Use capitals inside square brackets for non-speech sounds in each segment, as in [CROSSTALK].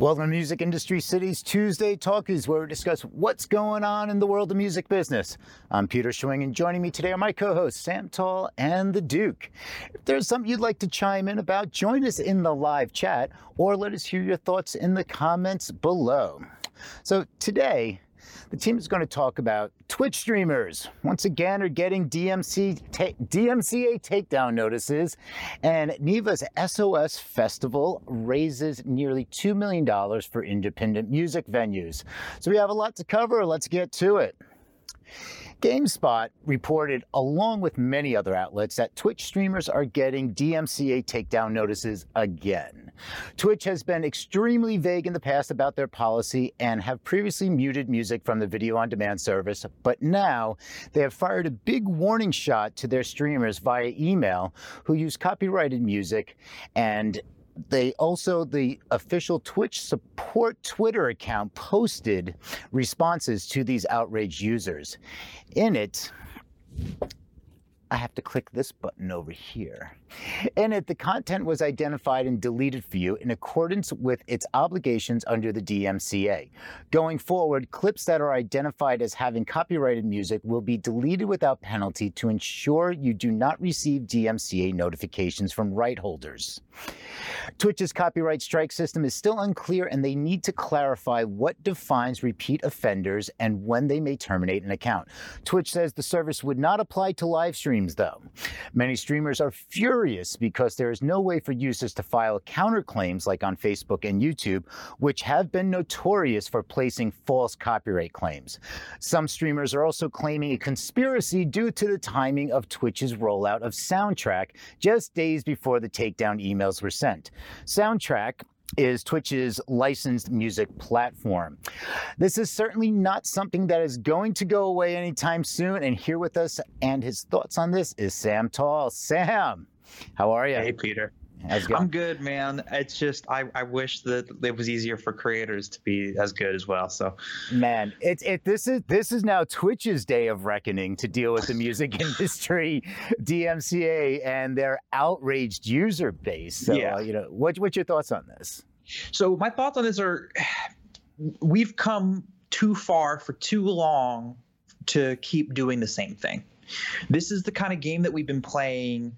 Welcome to Music Industry City's Tuesday Talkies, where we discuss what's going on in the world of music business. I'm Peter Schwing, and joining me today are my co-hosts Sam Tall and the Duke. If there's something you'd like to chime in about, join us in the live chat or let us hear your thoughts in the comments below. So today, the team is going to talk about Twitch streamers. Once again, are getting DMC ta- DMCA takedown notices, and NIVA's SOS Festival raises nearly $2 million for independent music venues. So we have a lot to cover. Let's get to it. GameSpot reported, along with many other outlets, that Twitch streamers are getting DMCA takedown notices again. Twitch has been extremely vague in the past about their policy and have previously muted music from the video on demand service, but now they have fired a big warning shot to their streamers via email who use copyrighted music and they also the official Twitch support Twitter account posted responses to these outraged users. In it, I have to click this button over here. And if the content was identified and deleted for you in accordance with its obligations under the DMCA. Going forward, clips that are identified as having copyrighted music will be deleted without penalty to ensure you do not receive DMCA notifications from right holders. Twitch's copyright strike system is still unclear, and they need to clarify what defines repeat offenders and when they may terminate an account. Twitch says the service would not apply to live streams, though. Many streamers are furious because there is no way for users to file counterclaims like on Facebook and YouTube, which have been notorious for placing false copyright claims. Some streamers are also claiming a conspiracy due to the timing of Twitch's rollout of Soundtrack just days before the takedown emails were sent. Soundtrack is Twitch's licensed music platform. This is certainly not something that is going to go away anytime soon. And here with us and his thoughts on this is Sam Tall. Sam, how are you? Hey, Peter. I'm good, man. It's just I, I wish that it was easier for creators to be as good as well. So, man, it's it this is this is now Twitch's day of reckoning to deal with the music [LAUGHS] industry, DMCA, and their outraged user base. So, yeah. Uh, you know, what what's your thoughts on this? So, my thoughts on this are, we've come too far for too long to keep doing the same thing. This is the kind of game that we've been playing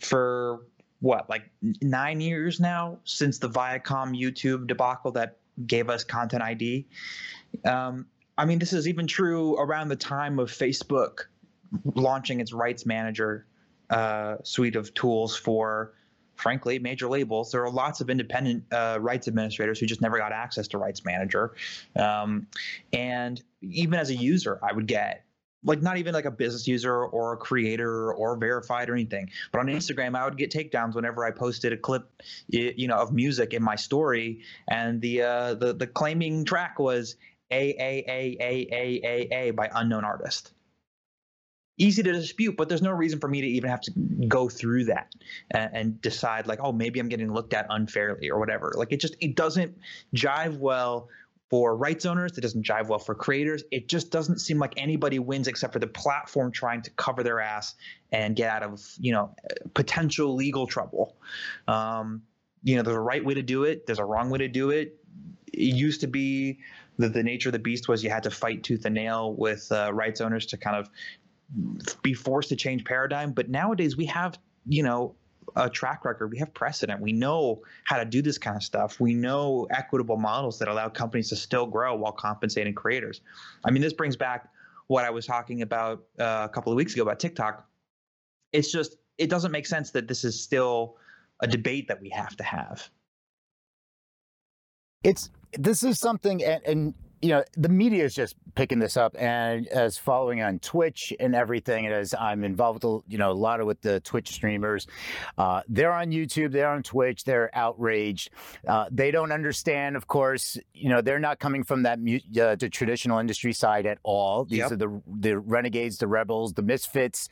for what like nine years now since the Viacom YouTube debacle that gave us Content ID. Um, I mean, this is even true around the time of Facebook launching its rights manager uh, suite of tools for, frankly, major labels. There are lots of independent uh, rights administrators who just never got access to rights manager. Um, and even as a user, I would get like not even like a business user or a creator or verified or anything. But on Instagram, I would get takedowns whenever I posted a clip, you know, of music in my story, and the uh, the the claiming track was a a a a a a a by unknown artist. Easy to dispute, but there's no reason for me to even have to go through that and, and decide like, oh, maybe I'm getting looked at unfairly or whatever. Like it just it doesn't jive well for rights owners. It doesn't jive well for creators. It just doesn't seem like anybody wins except for the platform trying to cover their ass and get out of you know potential legal trouble. Um, you know, there's a right way to do it. There's a wrong way to do it. It used to be that the nature of the beast was you had to fight tooth and nail with uh, rights owners to kind of be forced to change paradigm. But nowadays we have you know a track record. We have precedent. We know how to do this kind of stuff. We know equitable models that allow companies to still grow while compensating creators. I mean, this brings back what I was talking about uh, a couple of weeks ago about TikTok. It's just, it doesn't make sense that this is still a debate that we have to have. It's, this is something, and, and you know, the media is just picking this up and as following on Twitch and everything. And as I'm involved with, you know, a lot of with the Twitch streamers, uh, they're on YouTube, they're on Twitch, they're outraged. Uh, they don't understand, of course, you know, they're not coming from that uh, the traditional industry side at all. These yep. are the the renegades, the rebels, the misfits,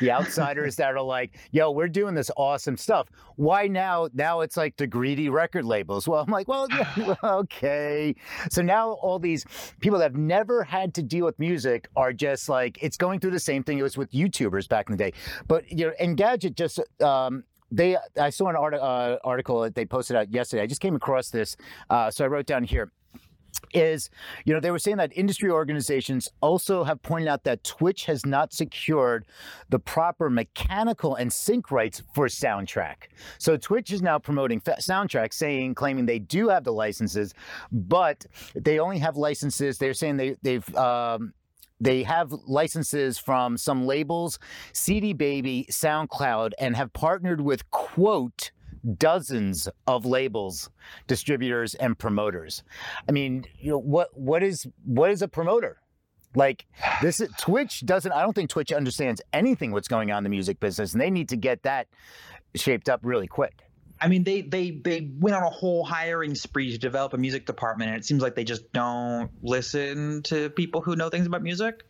the outsiders that are like, yo, we're doing this awesome stuff. Why now? Now it's like the greedy record labels. Well, I'm like, well, yeah, [LAUGHS] okay. So now all these people that have never had to deal with music are just like it's going through the same thing it was with YouTubers back in the day. But you know, Engadget just um, they I saw an art, uh, article that they posted out yesterday. I just came across this, uh, so I wrote down here is, you know, they were saying that industry organizations also have pointed out that Twitch has not secured the proper mechanical and sync rights for soundtrack. So Twitch is now promoting soundtrack, saying, claiming they do have the licenses, but they only have licenses. They're saying they, they've, um, they have licenses from some labels, CD Baby, SoundCloud, and have partnered with Quote, dozens of labels, distributors, and promoters. I mean, you know, what what is what is a promoter? Like this Twitch doesn't I don't think Twitch understands anything what's going on in the music business and they need to get that shaped up really quick. I mean, they they they went on a whole hiring spree to develop a music department, and it seems like they just don't listen to people who know things about music.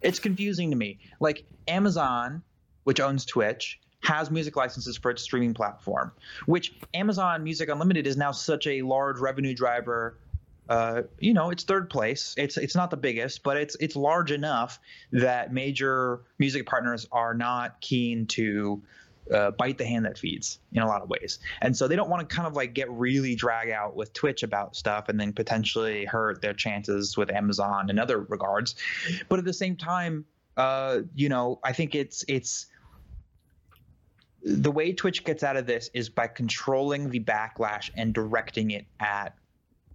It's confusing to me. Like Amazon, which owns Twitch, has music licenses for its streaming platform, which Amazon Music Unlimited is now such a large revenue driver. Uh, you know, it's third place. It's it's not the biggest, but it's it's large enough that major music partners are not keen to uh, bite the hand that feeds in a lot of ways. And so they don't want to kind of like get really drag out with Twitch about stuff and then potentially hurt their chances with Amazon in other regards. But at the same time, uh, you know, I think it's it's the way Twitch gets out of this is by controlling the backlash and directing it at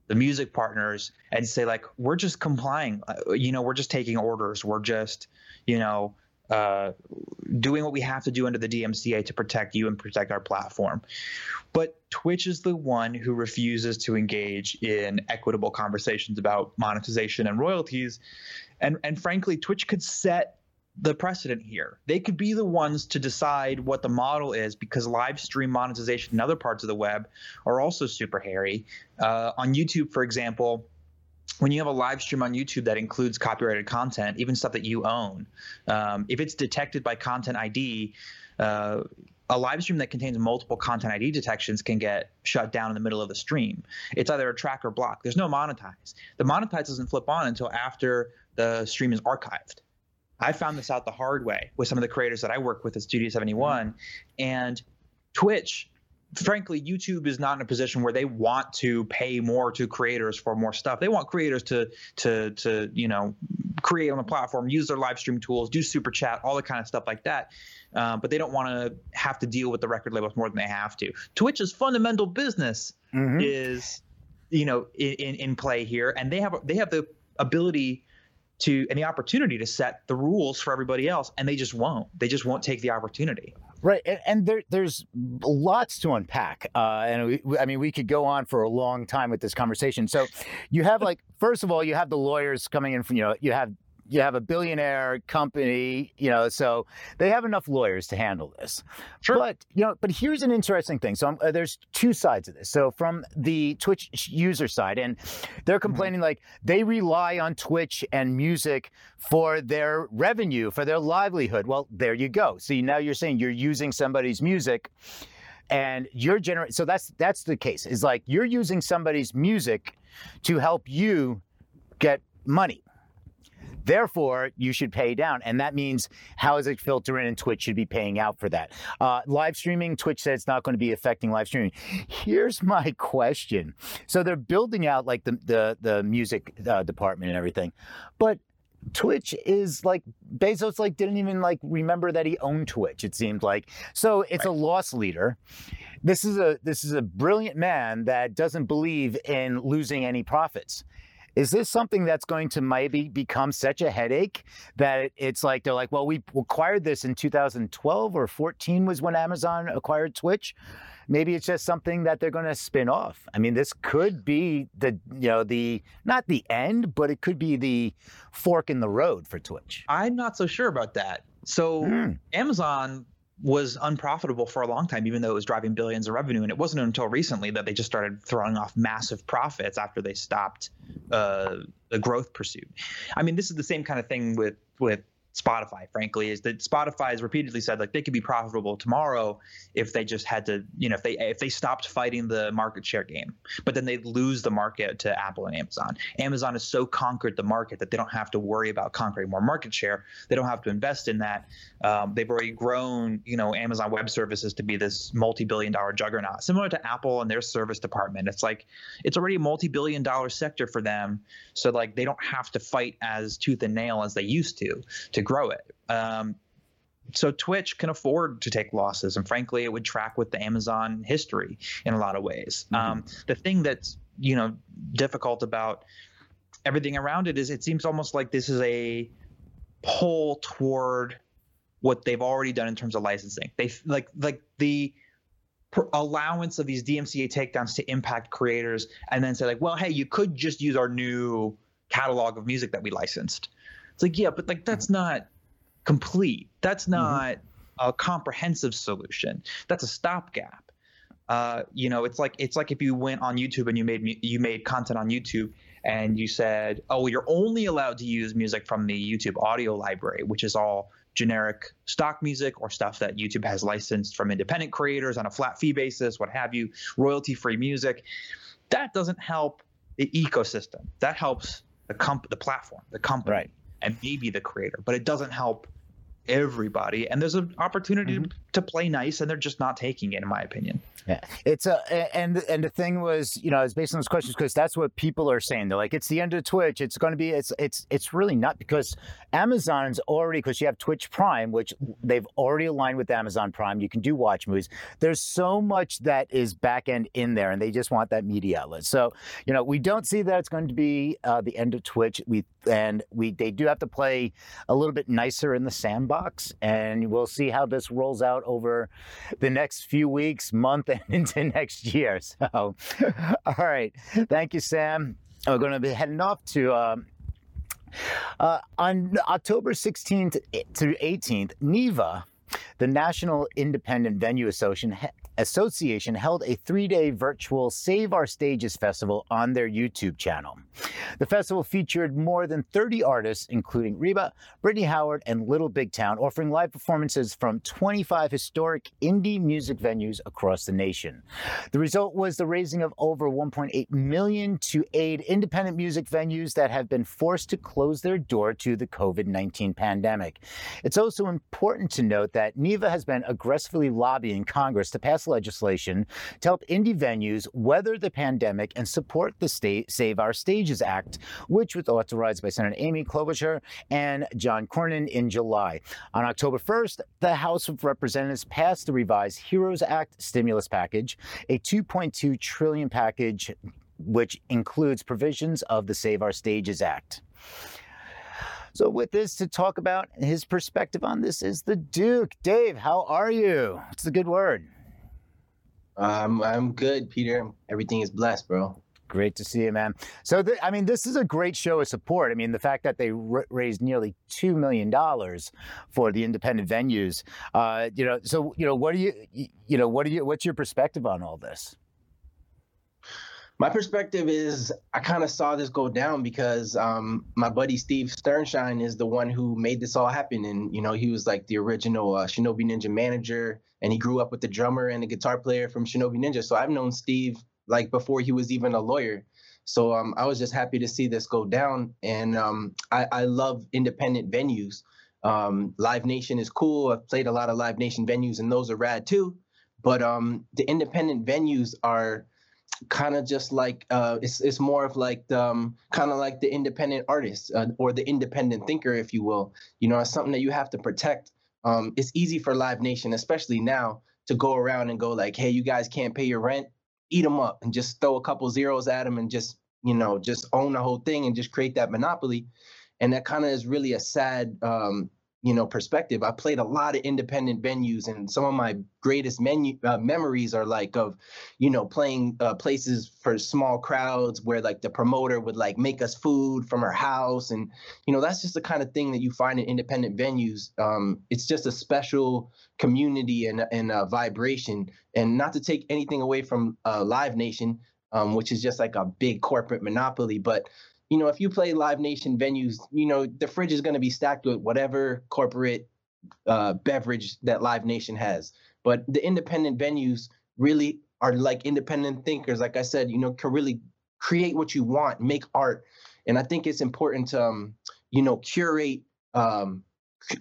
the music partners and say like we're just complying uh, you know we're just taking orders we're just you know uh, doing what we have to do under the DMCA to protect you and protect our platform. But Twitch is the one who refuses to engage in equitable conversations about monetization and royalties. And and frankly, Twitch could set the precedent here. They could be the ones to decide what the model is because live stream monetization in other parts of the web are also super hairy. Uh, on YouTube, for example, when you have a live stream on YouTube that includes copyrighted content, even stuff that you own, um, if it's detected by Content ID, uh, a live stream that contains multiple content ID detections can get shut down in the middle of the stream. It's either a track or block. There's no monetize. The monetize doesn't flip on until after the stream is archived. I found this out the hard way with some of the creators that I work with at Studio 71. Mm-hmm. And Twitch, frankly, YouTube is not in a position where they want to pay more to creators for more stuff. They want creators to to to, you know, create on the platform, use their live stream tools, do super chat, all the kind of stuff like that. Uh, but they don't want to have to deal with the record labels more than they have to. Twitch's fundamental business mm-hmm. is, you know, in, in play here, and they have they have the ability to and the opportunity to set the rules for everybody else and they just won't. They just won't take the opportunity. Right and, and there, there's lots to unpack uh, and we, i mean we could go on for a long time with this conversation. So you have [LAUGHS] like first of all you have the lawyers coming in from you know you have you have a billionaire company, you know, so they have enough lawyers to handle this. Sure. But, you know, but here's an interesting thing. So uh, there's two sides of this. So from the Twitch user side, and they're mm-hmm. complaining mm-hmm. like they rely on Twitch and music for their revenue, for their livelihood. Well, there you go. See, now you're saying you're using somebody's music and you're generating so that's that's the case is like you're using somebody's music to help you get money Therefore, you should pay down. And that means how is it filtering and Twitch should be paying out for that. Uh, live streaming, Twitch said it's not going to be affecting live streaming. Here's [LAUGHS] my question. So they're building out like the, the, the music uh, department and everything. But Twitch is like Bezos like didn't even like remember that he owned Twitch it seemed like. So it's right. a loss leader. This is a this is a brilliant man that doesn't believe in losing any profits. Is this something that's going to maybe become such a headache that it's like they're like, well, we acquired this in 2012 or 14 was when Amazon acquired Twitch. Maybe it's just something that they're going to spin off. I mean, this could be the you know the not the end, but it could be the fork in the road for Twitch. I'm not so sure about that. So mm. Amazon was unprofitable for a long time, even though it was driving billions of revenue. And it wasn't until recently that they just started throwing off massive profits after they stopped uh, the growth pursuit. I mean, this is the same kind of thing with with Spotify, frankly, is that Spotify has repeatedly said like they could be profitable tomorrow if they just had to, you know, if they if they stopped fighting the market share game. But then they'd lose the market to Apple and Amazon. Amazon has so conquered the market that they don't have to worry about conquering more market share. They don't have to invest in that. Um, they've already grown, you know, Amazon Web Services to be this multi-billion-dollar juggernaut, similar to Apple and their service department. It's like it's already a multi-billion-dollar sector for them, so like they don't have to fight as tooth and nail as they used to to grow it. Um, so Twitch can afford to take losses, and frankly, it would track with the Amazon history in a lot of ways. Mm-hmm. Um, the thing that's you know difficult about everything around it is it seems almost like this is a pull toward what they've already done in terms of licensing. They like like the allowance of these DMCA takedowns to impact creators, and then say like, well, hey, you could just use our new catalog of music that we licensed. It's like, yeah, but like that's mm-hmm. not complete. That's mm-hmm. not mm-hmm. a comprehensive solution. That's a stopgap. Uh, you know, it's like it's like if you went on YouTube and you made you made content on YouTube and you said, "Oh, you're only allowed to use music from the YouTube audio library, which is all generic stock music or stuff that YouTube has licensed from independent creators on a flat fee basis, what have you, royalty-free music." That doesn't help the ecosystem. That helps the comp the platform, the company. Right and maybe the creator, but it doesn't help everybody. And there's an opportunity mm-hmm. to play nice, and they're just not taking it, in my opinion. Yeah, it's a and and the thing was, you know, it's based on those questions because that's what people are saying. They're like, it's the end of Twitch. It's going to be. It's it's it's really not because Amazon's already because you have Twitch Prime, which they've already aligned with Amazon Prime. You can do watch movies. There's so much that is back end in there, and they just want that media outlet. So you know, we don't see that it's going to be uh, the end of Twitch. We and we they do have to play a little bit nicer in the sandbox, and we'll see how this rolls out over the next few weeks, month [LAUGHS] and into next year. So, [LAUGHS] all right. Thank you, Sam. We're going to be heading off to. Um, uh, on October 16th through 18th, NIVA, the National Independent Venue Association, Association held a three day virtual Save Our Stages festival on their YouTube channel. The festival featured more than 30 artists, including Reba, Brittany Howard, and Little Big Town, offering live performances from 25 historic indie music venues across the nation. The result was the raising of over 1.8 million to aid independent music venues that have been forced to close their door to the COVID 19 pandemic. It's also important to note that NIVA has been aggressively lobbying Congress to pass legislation to help indie venues weather the pandemic and support the state Save Our Stages Act, which was authorized by Senator Amy Klobuchar and John Cornyn in July. On October 1st, the House of Representatives passed the revised HEROES Act stimulus package, a 2.2 trillion package which includes provisions of the Save Our Stages Act. So, with this to talk about his perspective on this is the Duke. Dave, how are you? It's a good word. Um, I'm good, Peter. Everything is blessed, bro. Great to see you, man. So, th- I mean, this is a great show of support. I mean, the fact that they r- raised nearly two million dollars for the independent venues. Uh, you know, so you know, what do you, you know, what do you, what's your perspective on all this? My perspective is I kind of saw this go down because um, my buddy Steve Sternshine is the one who made this all happen, and you know, he was like the original uh, Shinobi Ninja manager and he grew up with the drummer and the guitar player from Shinobi Ninja. So I've known Steve like before he was even a lawyer. So um, I was just happy to see this go down, and um, I, I, love independent venues. Um, Live Nation is cool. I've played a lot of Live Nation venues, and those are rad too. But um, the independent venues are kind of just like uh, it's it's more of like um, kind of like the independent artist uh, or the independent thinker, if you will. You know, it's something that you have to protect um, it's easy for Live Nation, especially now, to go around and go like, "Hey, you guys can't pay your rent, eat them up," and just throw a couple zeros at them and just you know just own the whole thing and just create that monopoly. And that kind of is really a sad um, you know perspective i played a lot of independent venues and some of my greatest menu uh, memories are like of you know playing uh, places for small crowds where like the promoter would like make us food from her house and you know that's just the kind of thing that you find in independent venues. Um, it's just a special community and, and a vibration and not to take anything away from uh, live nation um, which is just like a big corporate monopoly but you know, if you play Live Nation venues, you know, the fridge is going to be stacked with whatever corporate uh, beverage that Live Nation has. But the independent venues really are like independent thinkers. Like I said, you know, can really create what you want, make art. And I think it's important to, um, you know, curate um,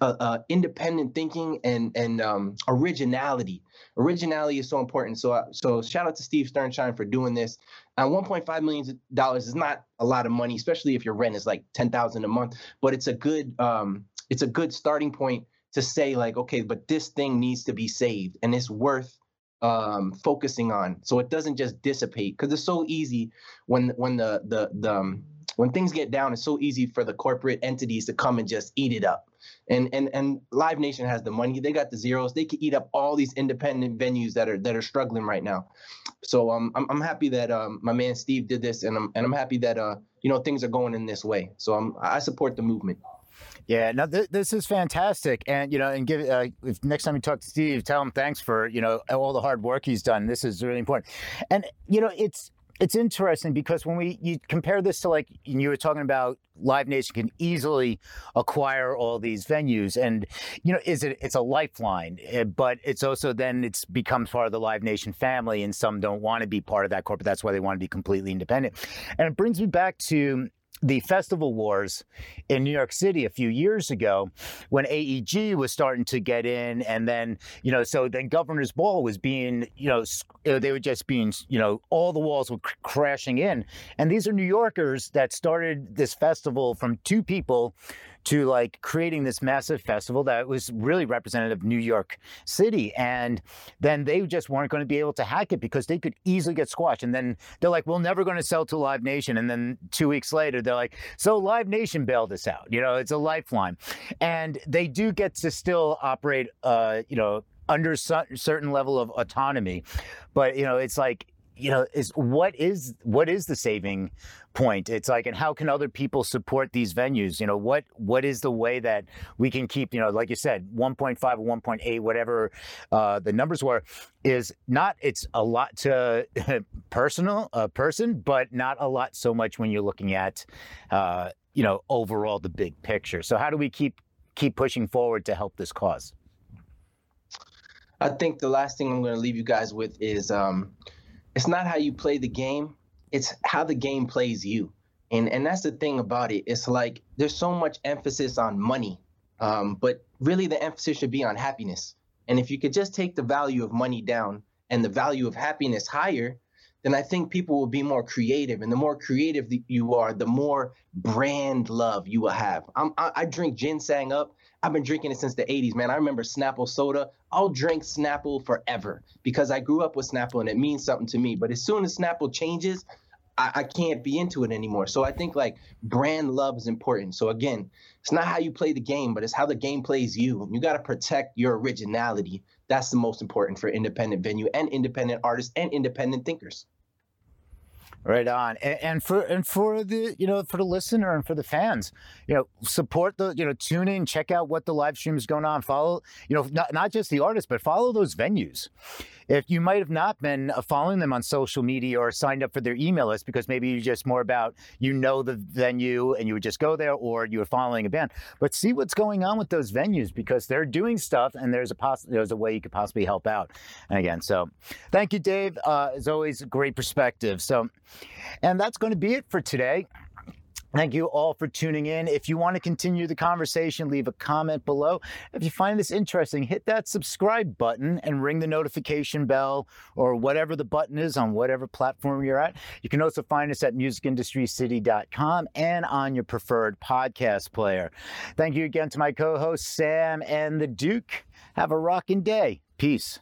uh, uh, independent thinking and and um, originality. Originality is so important. So uh, so shout out to Steve Sternshine for doing this. Uh, 1.5 million dollars is not a lot of money, especially if your rent is like 10,000 a month. But it's a good um, it's a good starting point to say like, okay, but this thing needs to be saved and it's worth um, focusing on, so it doesn't just dissipate. Because it's so easy when when the the the um, when things get down, it's so easy for the corporate entities to come and just eat it up. And and and Live Nation has the money; they got the zeros. They could eat up all these independent venues that are that are struggling right now. So um, I'm I'm happy that um, my man Steve did this, and I'm and I'm happy that uh, you know things are going in this way. So I'm I support the movement. Yeah, no, th- this is fantastic, and you know, and give uh, if next time you talk to Steve, tell him thanks for you know all the hard work he's done. This is really important, and you know, it's it's interesting because when we you compare this to like you were talking about live nation can easily acquire all these venues and you know is it it's a lifeline eh, but it's also then it's becomes part of the live nation family and some don't want to be part of that corporate that's why they want to be completely independent. And it brings me back to the festival wars in New York City a few years ago when AEG was starting to get in and then you know so then Governor's Ball was being you know uh, they were just being you know all the walls were cr- crashing in. And these are New Yorkers that started this festival from two people to like creating this massive festival that was really representative of New York City. And then they just weren't going to be able to hack it because they could easily get squashed. And then they're like, we're never going to sell to Live Nation. And then two weeks later, they're like, so Live Nation bailed us out. You know, it's a lifeline. And they do get to still operate, uh, you know, under certain level of autonomy. But, you know, it's like, you know is what is what is the saving point? It's like and how can other people support these venues? You know what what is the way that we can keep you know like you said 1.5 or 1.8 whatever uh, the numbers were is not it's a lot to [LAUGHS] personal uh, person but not a lot so much when you're looking at uh, you know overall the big picture. So how do we keep keep pushing forward to help this cause? I think the last thing i'm going to leave you guys with is um, it's not how you play the game, it's how the game plays you. And and that's the thing about it. It's like there's so much emphasis on money, um, but really the emphasis should be on happiness. And if you could just take the value of money down and the value of happiness higher, then I think people will be more creative. And the more creative you are, the more brand love you will have. I'm, I, I drink ginseng up I've been drinking it since the 80s, man. I remember Snapple soda. I'll drink Snapple forever because I grew up with Snapple and it means something to me. But as soon as Snapple changes, I, I can't be into it anymore. So I think like brand love is important. So again, it's not how you play the game, but it's how the game plays you. You got to protect your originality. That's the most important for independent venue and independent artists and independent thinkers. Right on, and, and, for and for the you know for the listener and for the fans, you know support the you know tune in, check out what the live stream is going on. Follow you know not not just the artists, but follow those venues if you might have not been uh, following them on social media or signed up for their email list because maybe you're just more about you know the venue and you would just go there or you were following a band. But see what's going on with those venues because they're doing stuff and there's a poss- there's a way you could possibly help out. And again so thank you dave. Uh, as always great perspective. So and that's going to be it for today Thank you all for tuning in. If you want to continue the conversation, leave a comment below. If you find this interesting, hit that subscribe button and ring the notification bell or whatever the button is on whatever platform you're at. You can also find us at musicindustrycity.com and on your preferred podcast player. Thank you again to my co hosts, Sam and the Duke. Have a rocking day. Peace.